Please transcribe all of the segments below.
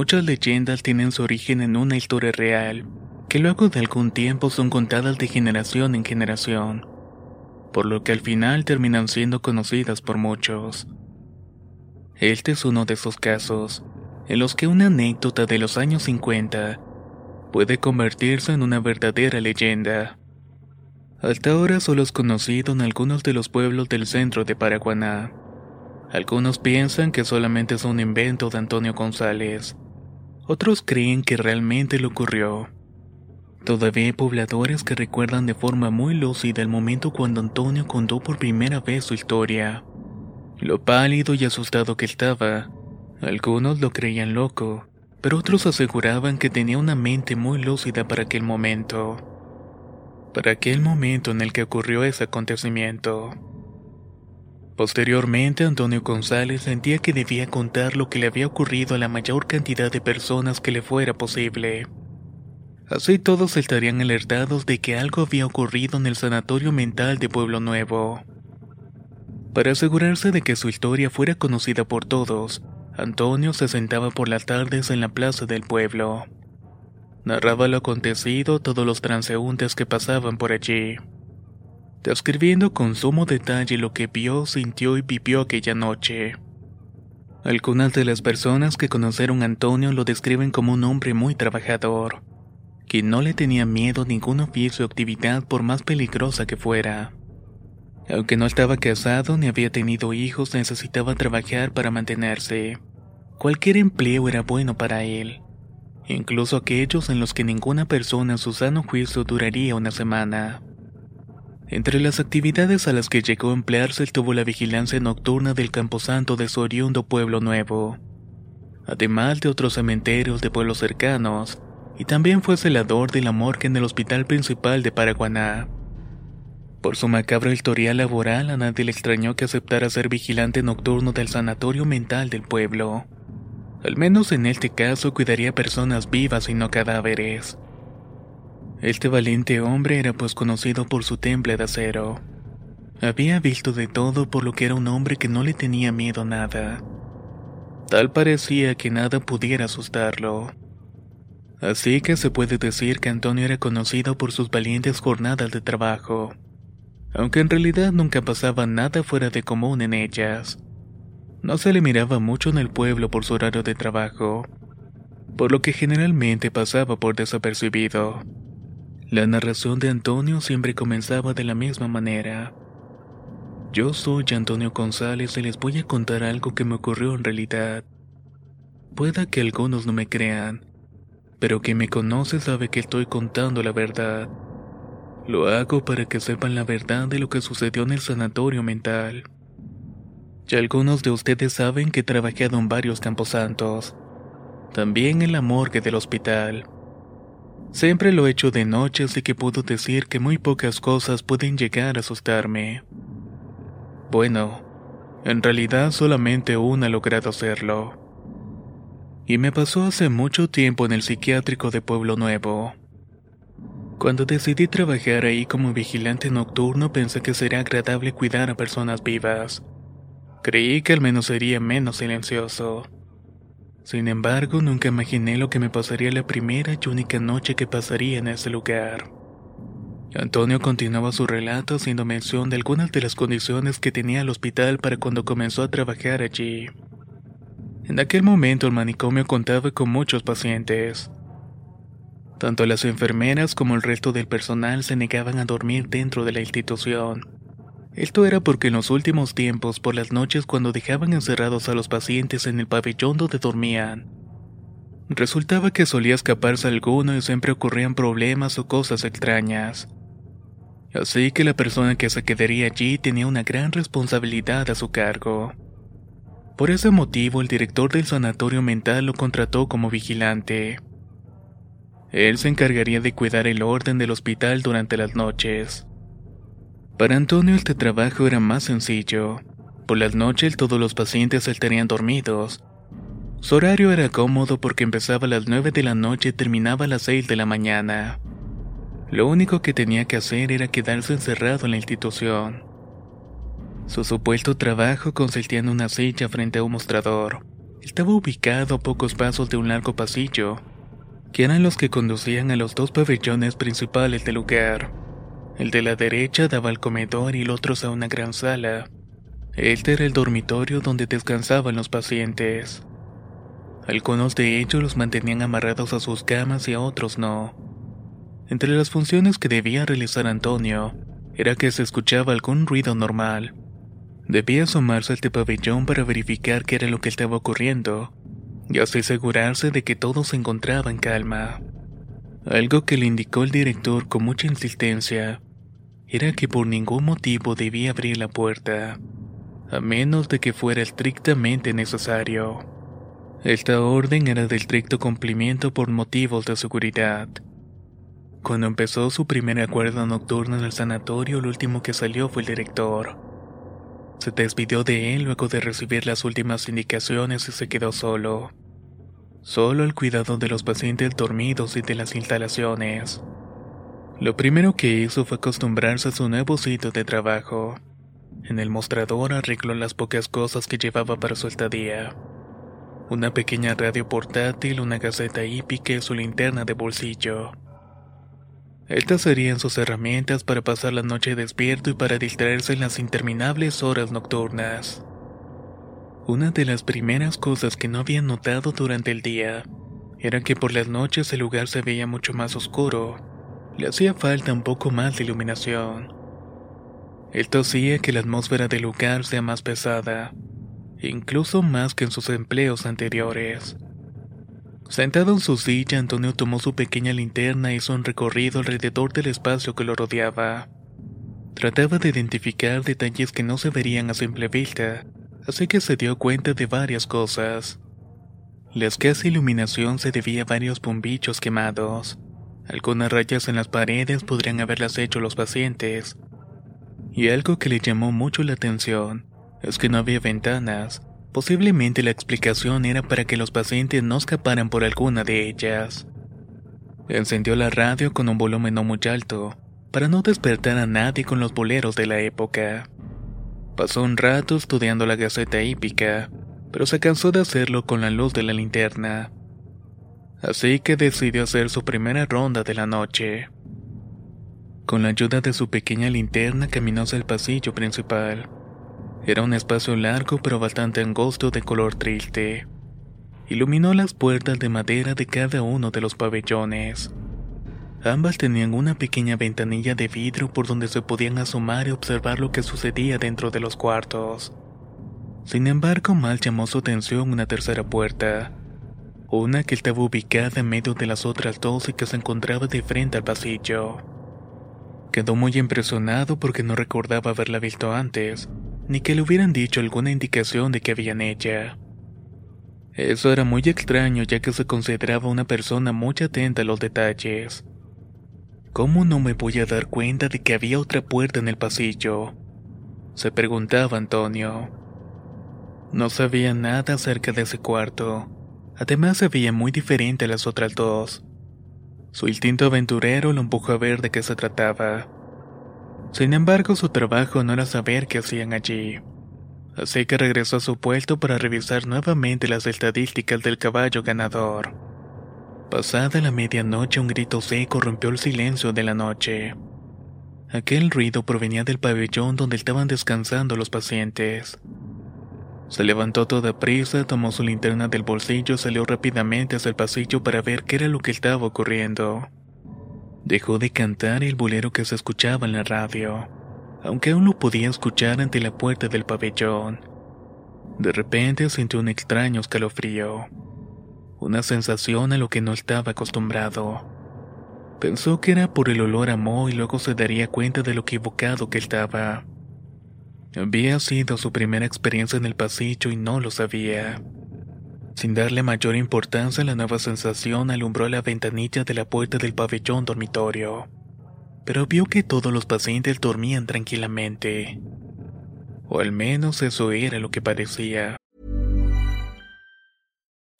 Muchas leyendas tienen su origen en una historia real, que luego de algún tiempo son contadas de generación en generación, por lo que al final terminan siendo conocidas por muchos. Este es uno de esos casos, en los que una anécdota de los años 50 puede convertirse en una verdadera leyenda. Hasta ahora solo es conocido en algunos de los pueblos del centro de Paraguaná. Algunos piensan que solamente es un invento de Antonio González. Otros creen que realmente le ocurrió. Todavía hay pobladores que recuerdan de forma muy lúcida el momento cuando Antonio contó por primera vez su historia. Lo pálido y asustado que estaba. Algunos lo creían loco, pero otros aseguraban que tenía una mente muy lúcida para aquel momento. Para aquel momento en el que ocurrió ese acontecimiento. Posteriormente, Antonio González sentía que debía contar lo que le había ocurrido a la mayor cantidad de personas que le fuera posible. Así todos estarían alertados de que algo había ocurrido en el sanatorio mental de Pueblo Nuevo. Para asegurarse de que su historia fuera conocida por todos, Antonio se sentaba por las tardes en la plaza del pueblo. Narraba lo acontecido a todos los transeúntes que pasaban por allí describiendo con sumo detalle lo que vio, sintió y vivió aquella noche. Algunas de las personas que conocieron a Antonio lo describen como un hombre muy trabajador, que no le tenía miedo a ningún oficio o actividad por más peligrosa que fuera. Aunque no estaba casado ni había tenido hijos, necesitaba trabajar para mantenerse. Cualquier empleo era bueno para él, incluso aquellos en los que ninguna persona en su sano juicio duraría una semana. Entre las actividades a las que llegó a emplearse estuvo la vigilancia nocturna del camposanto de su oriundo pueblo nuevo, además de otros cementerios de pueblos cercanos, y también fue celador de la morgue en el hospital principal de Paraguaná. Por su macabro historial laboral, a nadie le extrañó que aceptara ser vigilante nocturno del sanatorio mental del pueblo. Al menos en este caso cuidaría personas vivas y no cadáveres. Este valiente hombre era pues conocido por su temple de acero. Había visto de todo por lo que era un hombre que no le tenía miedo nada. Tal parecía que nada pudiera asustarlo. Así que se puede decir que Antonio era conocido por sus valientes jornadas de trabajo, aunque en realidad nunca pasaba nada fuera de común en ellas. No se le miraba mucho en el pueblo por su horario de trabajo, por lo que generalmente pasaba por desapercibido. La narración de Antonio siempre comenzaba de la misma manera. Yo soy Antonio González y les voy a contar algo que me ocurrió en realidad. Pueda que algunos no me crean, pero quien me conoce sabe que estoy contando la verdad. Lo hago para que sepan la verdad de lo que sucedió en el sanatorio mental. Ya algunos de ustedes saben que he trabajado en varios camposantos, también en la morgue del hospital. Siempre lo he hecho de noche, así que puedo decir que muy pocas cosas pueden llegar a asustarme. Bueno, en realidad solamente una ha logrado hacerlo. Y me pasó hace mucho tiempo en el psiquiátrico de Pueblo Nuevo. Cuando decidí trabajar ahí como vigilante nocturno pensé que sería agradable cuidar a personas vivas. Creí que al menos sería menos silencioso. Sin embargo, nunca imaginé lo que me pasaría la primera y única noche que pasaría en ese lugar. Antonio continuaba su relato haciendo mención de algunas de las condiciones que tenía el hospital para cuando comenzó a trabajar allí. En aquel momento el manicomio contaba con muchos pacientes. Tanto las enfermeras como el resto del personal se negaban a dormir dentro de la institución. Esto era porque en los últimos tiempos, por las noches cuando dejaban encerrados a los pacientes en el pabellón donde dormían, resultaba que solía escaparse alguno y siempre ocurrían problemas o cosas extrañas. Así que la persona que se quedaría allí tenía una gran responsabilidad a su cargo. Por ese motivo, el director del sanatorio mental lo contrató como vigilante. Él se encargaría de cuidar el orden del hospital durante las noches. Para Antonio este trabajo era más sencillo. Por las noches todos los pacientes estarían dormidos. Su horario era cómodo porque empezaba a las 9 de la noche y terminaba a las 6 de la mañana. Lo único que tenía que hacer era quedarse encerrado en la institución. Su supuesto trabajo consistía en una silla frente a un mostrador. Estaba ubicado a pocos pasos de un largo pasillo, que eran los que conducían a los dos pabellones principales del lugar. El de la derecha daba al comedor y el otro a una gran sala. Este era el dormitorio donde descansaban los pacientes. Algunos de ellos los mantenían amarrados a sus camas y a otros no. Entre las funciones que debía realizar Antonio, era que se escuchaba algún ruido normal. Debía asomarse al pabellón para verificar qué era lo que estaba ocurriendo y así asegurarse de que todo se encontraba en calma. Algo que le indicó el director con mucha insistencia era que por ningún motivo debía abrir la puerta, a menos de que fuera estrictamente necesario. Esta orden era de estricto cumplimiento por motivos de seguridad. Cuando empezó su primer acuerdo nocturno en el sanatorio, el último que salió fue el director. Se despidió de él luego de recibir las últimas indicaciones y se quedó solo. Solo al cuidado de los pacientes dormidos y de las instalaciones. Lo primero que hizo fue acostumbrarse a su nuevo sitio de trabajo. En el mostrador arregló las pocas cosas que llevaba para su estadía. Una pequeña radio portátil, una gaceta hípica y su linterna de bolsillo. Estas serían sus herramientas para pasar la noche despierto y para distraerse en las interminables horas nocturnas. Una de las primeras cosas que no había notado durante el día era que por las noches el lugar se veía mucho más oscuro le hacía falta un poco más de iluminación. Esto hacía que la atmósfera del lugar sea más pesada, incluso más que en sus empleos anteriores. Sentado en su silla, Antonio tomó su pequeña linterna e hizo un recorrido alrededor del espacio que lo rodeaba. Trataba de identificar detalles que no se verían a simple vista, así que se dio cuenta de varias cosas. La escasa iluminación se debía a varios bombillos quemados, algunas rayas en las paredes podrían haberlas hecho los pacientes. Y algo que le llamó mucho la atención es que no había ventanas. Posiblemente la explicación era para que los pacientes no escaparan por alguna de ellas. Encendió la radio con un volumen no muy alto, para no despertar a nadie con los boleros de la época. Pasó un rato estudiando la gaceta hípica, pero se cansó de hacerlo con la luz de la linterna así que decidió hacer su primera ronda de la noche. Con la ayuda de su pequeña linterna caminó hacia el pasillo principal. Era un espacio largo pero bastante angosto de color triste. Iluminó las puertas de madera de cada uno de los pabellones. Ambas tenían una pequeña ventanilla de vidrio por donde se podían asomar y observar lo que sucedía dentro de los cuartos. Sin embargo, mal llamó su atención una tercera puerta, una que estaba ubicada en medio de las otras dos y que se encontraba de frente al pasillo. Quedó muy impresionado porque no recordaba haberla visto antes, ni que le hubieran dicho alguna indicación de que habían ella. Eso era muy extraño ya que se consideraba una persona muy atenta a los detalles. ¿Cómo no me voy a dar cuenta de que había otra puerta en el pasillo? Se preguntaba Antonio. No sabía nada acerca de ese cuarto. Además se veía muy diferente a las otras dos. Su instinto aventurero lo empujó a ver de qué se trataba. Sin embargo, su trabajo no era saber qué hacían allí. Así que regresó a su puesto para revisar nuevamente las estadísticas del caballo ganador. Pasada la medianoche, un grito seco rompió el silencio de la noche. Aquel ruido provenía del pabellón donde estaban descansando los pacientes. Se levantó toda prisa, tomó su linterna del bolsillo y salió rápidamente hacia el pasillo para ver qué era lo que estaba ocurriendo. Dejó de cantar el bolero que se escuchaba en la radio, aunque aún lo podía escuchar ante la puerta del pabellón. De repente sintió un extraño escalofrío, una sensación a lo que no estaba acostumbrado. Pensó que era por el olor a moho y luego se daría cuenta de lo equivocado que estaba. Había sido su primera experiencia en el pasillo y no lo sabía. Sin darle mayor importancia, la nueva sensación alumbró la ventanilla de la puerta del pabellón dormitorio. Pero vio que todos los pacientes dormían tranquilamente. O al menos eso era lo que parecía.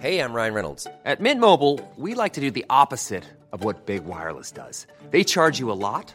Hey, I'm Ryan Reynolds. At Mint Mobile, we like to do the opposite of what Big Wireless does. They charge you a lot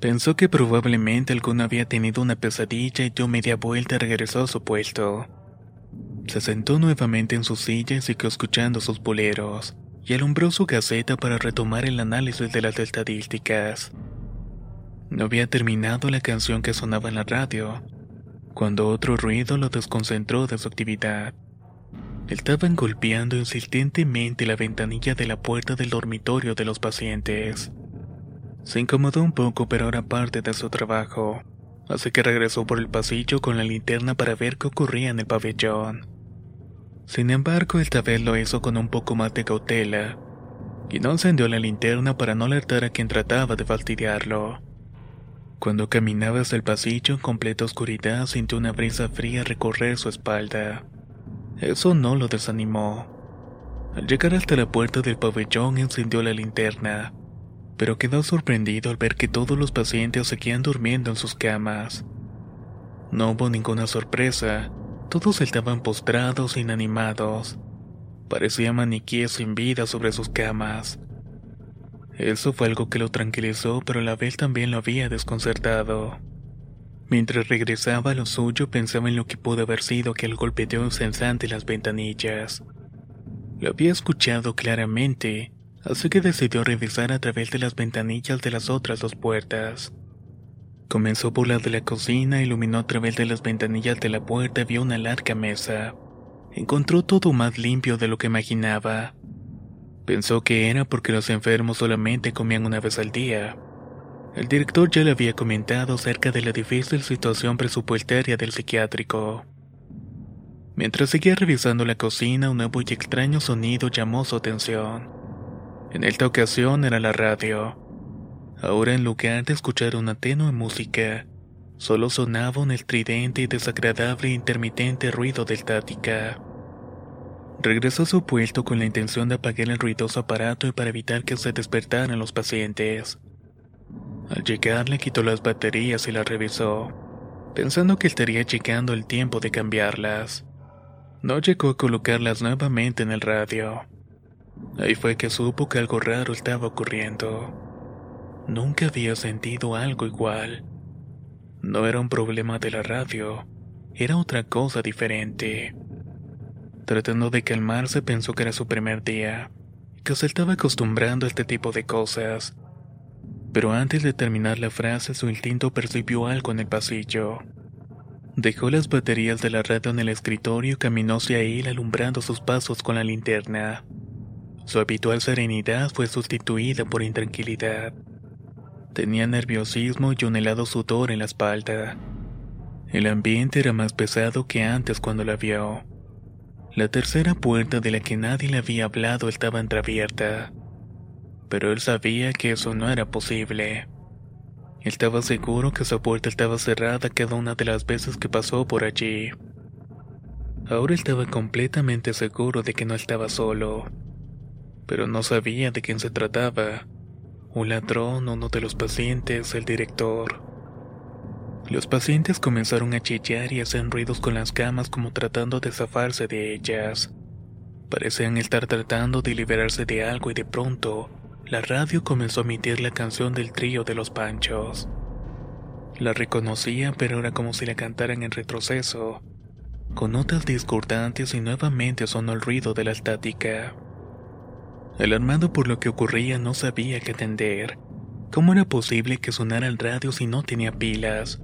Pensó que probablemente alguno había tenido una pesadilla y dio media vuelta y regresó a su puesto. Se sentó nuevamente en su silla y siguió escuchando sus boleros, y alumbró su gaceta para retomar el análisis de las estadísticas. No había terminado la canción que sonaba en la radio, cuando otro ruido lo desconcentró de su actividad. Estaban golpeando insistentemente la ventanilla de la puerta del dormitorio de los pacientes. Se incomodó un poco, pero era parte de su trabajo, así que regresó por el pasillo con la linterna para ver qué ocurría en el pabellón. Sin embargo, esta vez lo hizo con un poco más de cautela, y no encendió la linterna para no alertar a quien trataba de fastidiarlo. Cuando caminaba hacia el pasillo en completa oscuridad, sintió una brisa fría recorrer su espalda. Eso no lo desanimó. Al llegar hasta la puerta del pabellón, encendió la linterna pero quedó sorprendido al ver que todos los pacientes seguían durmiendo en sus camas. No hubo ninguna sorpresa, todos estaban postrados e inanimados. Parecían maniquíes sin vida sobre sus camas. Eso fue algo que lo tranquilizó, pero la vez también lo había desconcertado. Mientras regresaba a lo suyo, pensaba en lo que pudo haber sido aquel golpeteo incesante en las ventanillas. Lo había escuchado claramente, así que decidió revisar a través de las ventanillas de las otras dos puertas. Comenzó por la de la cocina, iluminó a través de las ventanillas de la puerta y vio una larga mesa. Encontró todo más limpio de lo que imaginaba. Pensó que era porque los enfermos solamente comían una vez al día. El director ya le había comentado acerca de la difícil situación presupuestaria del psiquiátrico. Mientras seguía revisando la cocina, un nuevo y extraño sonido llamó su atención. En esta ocasión era la radio. Ahora en lugar de escuchar una tenue música, solo sonaba un estridente y desagradable e intermitente ruido de estática. Regresó a su puesto con la intención de apagar el ruidoso aparato y para evitar que se despertaran los pacientes. Al llegar le quitó las baterías y las revisó. pensando que estaría checando el tiempo de cambiarlas. No llegó a colocarlas nuevamente en el radio. Ahí fue que supo que algo raro estaba ocurriendo. Nunca había sentido algo igual. No era un problema de la radio, era otra cosa diferente. Tratando de calmarse pensó que era su primer día, que se estaba acostumbrando a este tipo de cosas. Pero antes de terminar la frase su instinto percibió algo en el pasillo. Dejó las baterías de la radio en el escritorio y caminó hacia él alumbrando sus pasos con la linterna. Su habitual serenidad fue sustituida por intranquilidad. Tenía nerviosismo y un helado sudor en la espalda. El ambiente era más pesado que antes cuando la vio. La tercera puerta de la que nadie le había hablado estaba entreabierta. Pero él sabía que eso no era posible. Estaba seguro que esa puerta estaba cerrada cada una de las veces que pasó por allí. Ahora estaba completamente seguro de que no estaba solo, pero no sabía de quién se trataba. Un ladrón, uno de los pacientes, el director. Los pacientes comenzaron a chillar y hacer ruidos con las camas como tratando de zafarse de ellas. Parecían estar tratando de liberarse de algo y de pronto, la radio comenzó a emitir la canción del trío de los Panchos. La reconocía, pero era como si la cantaran en retroceso, con notas discordantes y nuevamente sonó el ruido de la estática. Alarmado por lo que ocurría, no sabía qué atender. ¿Cómo era posible que sonara el radio si no tenía pilas?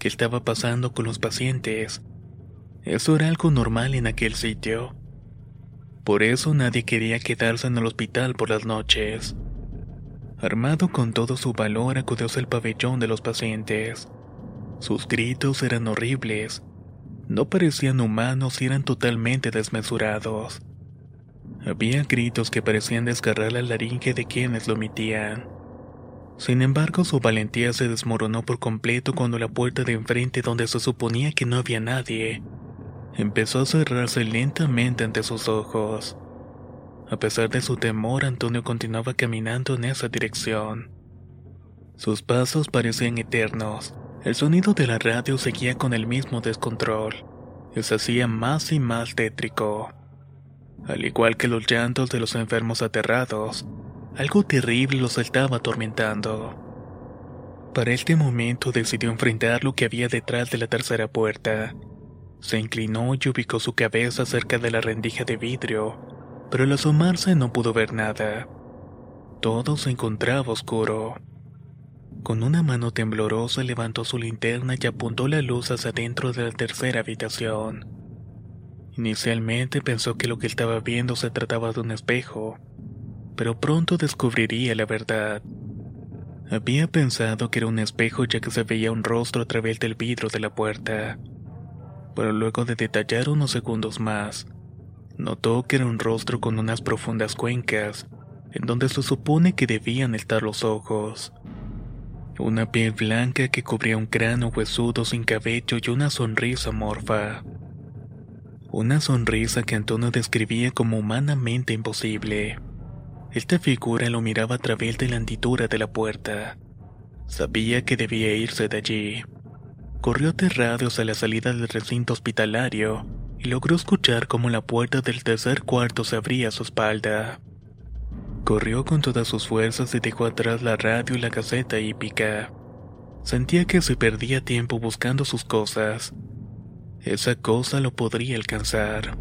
¿Qué estaba pasando con los pacientes? Eso era algo normal en aquel sitio. Por eso nadie quería quedarse en el hospital por las noches. Armado con todo su valor acudió al pabellón de los pacientes. Sus gritos eran horribles. No parecían humanos y eran totalmente desmesurados. Había gritos que parecían desgarrar la laringe de quienes lo emitían. Sin embargo, su valentía se desmoronó por completo cuando la puerta de enfrente donde se suponía que no había nadie, empezó a cerrarse lentamente ante sus ojos. A pesar de su temor, Antonio continuaba caminando en esa dirección. Sus pasos parecían eternos. El sonido de la radio seguía con el mismo descontrol. Y se hacía más y más tétrico. Al igual que los llantos de los enfermos aterrados, algo terrible los estaba atormentando. Para este momento decidió enfrentar lo que había detrás de la tercera puerta. Se inclinó y ubicó su cabeza cerca de la rendija de vidrio, pero al asomarse no pudo ver nada. Todo se encontraba oscuro. Con una mano temblorosa levantó su linterna y apuntó la luz hacia dentro de la tercera habitación. Inicialmente pensó que lo que estaba viendo se trataba de un espejo, pero pronto descubriría la verdad. Había pensado que era un espejo ya que se veía un rostro a través del vidrio de la puerta pero luego de detallar unos segundos más, notó que era un rostro con unas profundas cuencas, en donde se supone que debían estar los ojos. Una piel blanca que cubría un cráneo huesudo sin cabello y una sonrisa morfa. Una sonrisa que Antonio describía como humanamente imposible. Esta figura lo miraba a través de la hendidura de la puerta. Sabía que debía irse de allí. Corrió aterrado hacia la salida del recinto hospitalario y logró escuchar cómo la puerta del tercer cuarto se abría a su espalda. Corrió con todas sus fuerzas y dejó atrás la radio y la caseta hípica. Sentía que se perdía tiempo buscando sus cosas. Esa cosa lo podría alcanzar.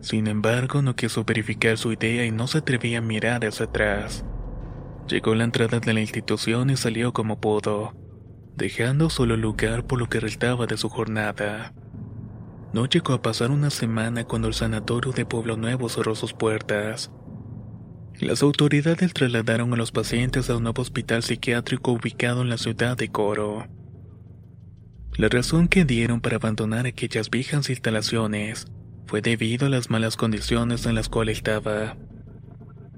Sin embargo, no quiso verificar su idea y no se atrevía a mirar hacia atrás. Llegó a la entrada de la institución y salió como pudo dejando solo lugar por lo que restaba de su jornada. No llegó a pasar una semana cuando el sanatorio de Pueblo Nuevo cerró sus puertas. Las autoridades trasladaron a los pacientes a un nuevo hospital psiquiátrico ubicado en la ciudad de Coro. La razón que dieron para abandonar aquellas viejas instalaciones fue debido a las malas condiciones en las cuales estaba.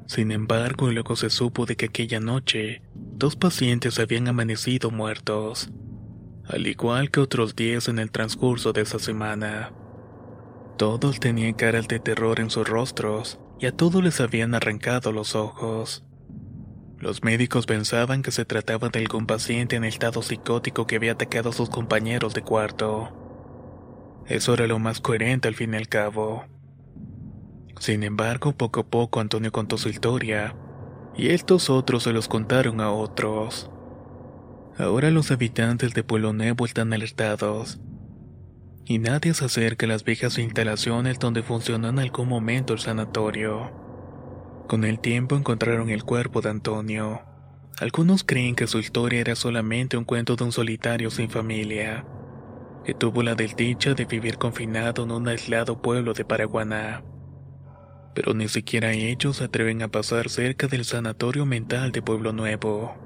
Sin embargo, luego se supo de que aquella noche, dos pacientes habían amanecido muertos, al igual que otros diez en el transcurso de esa semana. Todos tenían caras de terror en sus rostros y a todos les habían arrancado los ojos. Los médicos pensaban que se trataba de algún paciente en estado psicótico que había atacado a sus compañeros de cuarto. Eso era lo más coherente al fin y al cabo. Sin embargo, poco a poco Antonio contó su historia, y estos otros se los contaron a otros. Ahora los habitantes de Pueblo Nuevo están alertados, y nadie se acerca a las viejas instalaciones donde funcionó en algún momento el sanatorio. Con el tiempo encontraron el cuerpo de Antonio. Algunos creen que su historia era solamente un cuento de un solitario sin familia, que tuvo la desdicha de vivir confinado en un aislado pueblo de Paraguaná. Pero ni siquiera ellos se atreven a pasar cerca del sanatorio mental de Pueblo Nuevo.